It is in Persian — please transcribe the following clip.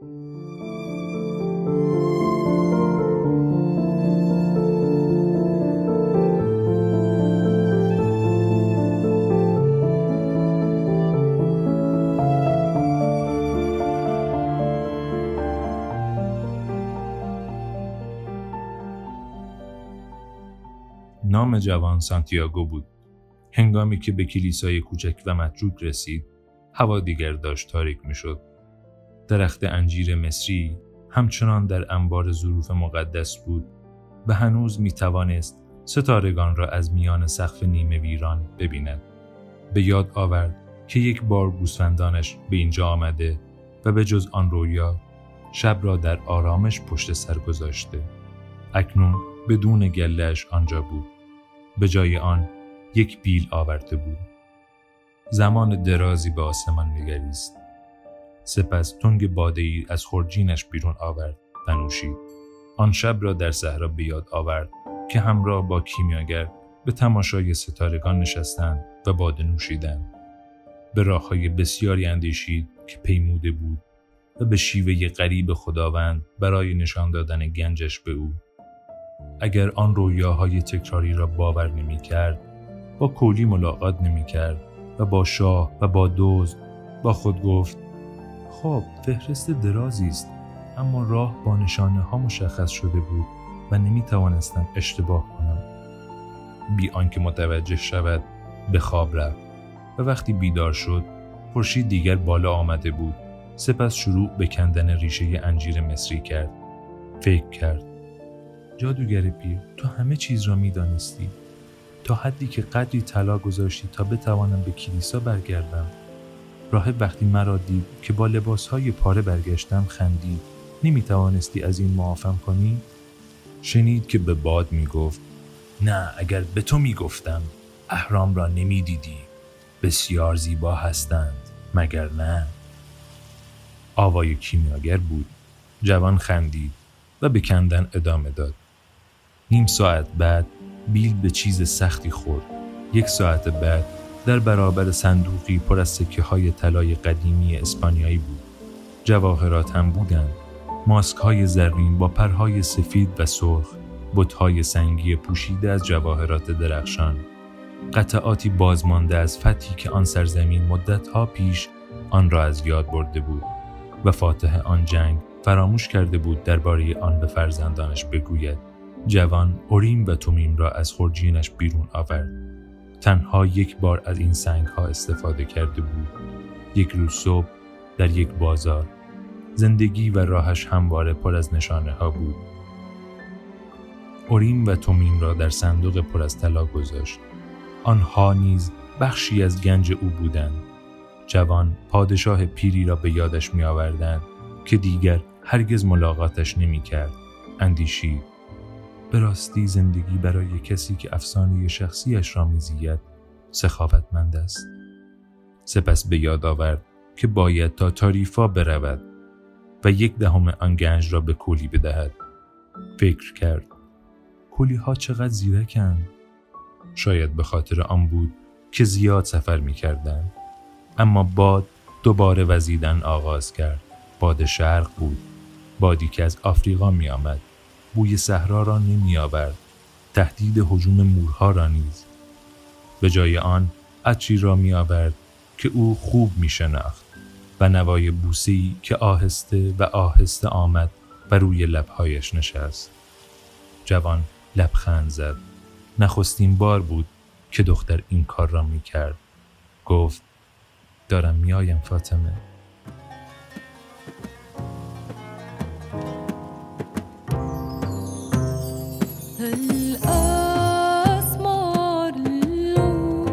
نام جوان سانتیاگو بود. هنگامی که به کلیسای کوچک و متروک رسید، هوا دیگر داشت تاریک می‌شد. درخت انجیر مصری همچنان در انبار ظروف مقدس بود و هنوز می توانست ستارگان را از میان سقف نیمه ویران ببیند. به یاد آورد که یک بار گوسفندانش به اینجا آمده و به جز آن رویا شب را در آرامش پشت سر گذاشته. اکنون بدون گلهش آنجا بود. به جای آن یک بیل آورده بود. زمان درازی به آسمان نگریست. سپس تنگ باده ای از خورجینش بیرون آورد و نوشید. آن شب را در صحرا به یاد آورد که همراه با کیمیاگر به تماشای ستارگان نشستند و باده نوشیدند. به راههای بسیاری اندیشید که پیموده بود و به شیوه غریب خداوند برای نشان دادن گنجش به او اگر آن رویاهای تکراری را باور نمی کرد با کولی ملاقات نمی کرد و با شاه و با دوز با خود گفت خب فهرست درازی است اما راه با نشانه ها مشخص شده بود و نمی توانستم اشتباه کنم. بی آنکه متوجه شود به خواب رفت و وقتی بیدار شد خورشید دیگر بالا آمده بود. سپس شروع به کندن ریشه انجیر مصری کرد. فکر کرد جادوگر پیر تو همه چیز را می‌دانستی. تا حدی که قدری طلا گذاشتی تا بتوانم به کلیسا برگردم. راه وقتی مرا دید که با لباسهای پاره برگشتم خندید نمی توانستی از این معافم کنی؟ شنید که به باد می گفت نه اگر به تو می گفتم اهرام را نمی دیدی بسیار زیبا هستند مگر نه؟ آوای کیمیاگر بود جوان خندید و به کندن ادامه داد نیم ساعت بعد بیل به چیز سختی خورد. یک ساعت بعد در برابر صندوقی پر از سکه های طلای قدیمی اسپانیایی بود. جواهرات هم بودند. ماسک های زرین با پرهای سفید و سرخ، بتهای سنگی پوشیده از جواهرات درخشان، قطعاتی بازمانده از فتحی که آن سرزمین مدتها پیش آن را از یاد برده بود و فاتح آن جنگ فراموش کرده بود درباره آن به فرزندانش بگوید جوان اوریم و تومیم را از خورجینش بیرون آورد. تنها یک بار از این سنگ ها استفاده کرده بود. یک روز صبح در یک بازار. زندگی و راهش همواره پر از نشانه ها بود. اوریم و تومیم را در صندوق پر از طلا گذاشت. آنها نیز بخشی از گنج او بودند. جوان پادشاه پیری را به یادش می آوردند که دیگر هرگز ملاقاتش نمی کرد. اندیشید به راستی زندگی برای کسی که افسانه شخصیش را میزید سخاوتمند است. سپس به یاد آورد که باید تا تاریفا برود و یک دهم آن گنج را به کولی بدهد. فکر کرد کولی ها چقدر زیرکند؟ شاید به خاطر آن بود که زیاد سفر می کردن. اما باد دوباره وزیدن آغاز کرد. باد شرق بود. بادی که از آفریقا می آمد بوی صحرا را نمی آورد تهدید حجوم مورها را نیز. به جای آن عطری را می آورد که او خوب می شناخت و نوای بوسی که آهسته و آهسته آمد و روی لبهایش نشست. جوان لبخند زد. نخستین بار بود که دختر این کار را می کرد گفت دارم میایم فاطمه. هالأسمار اللون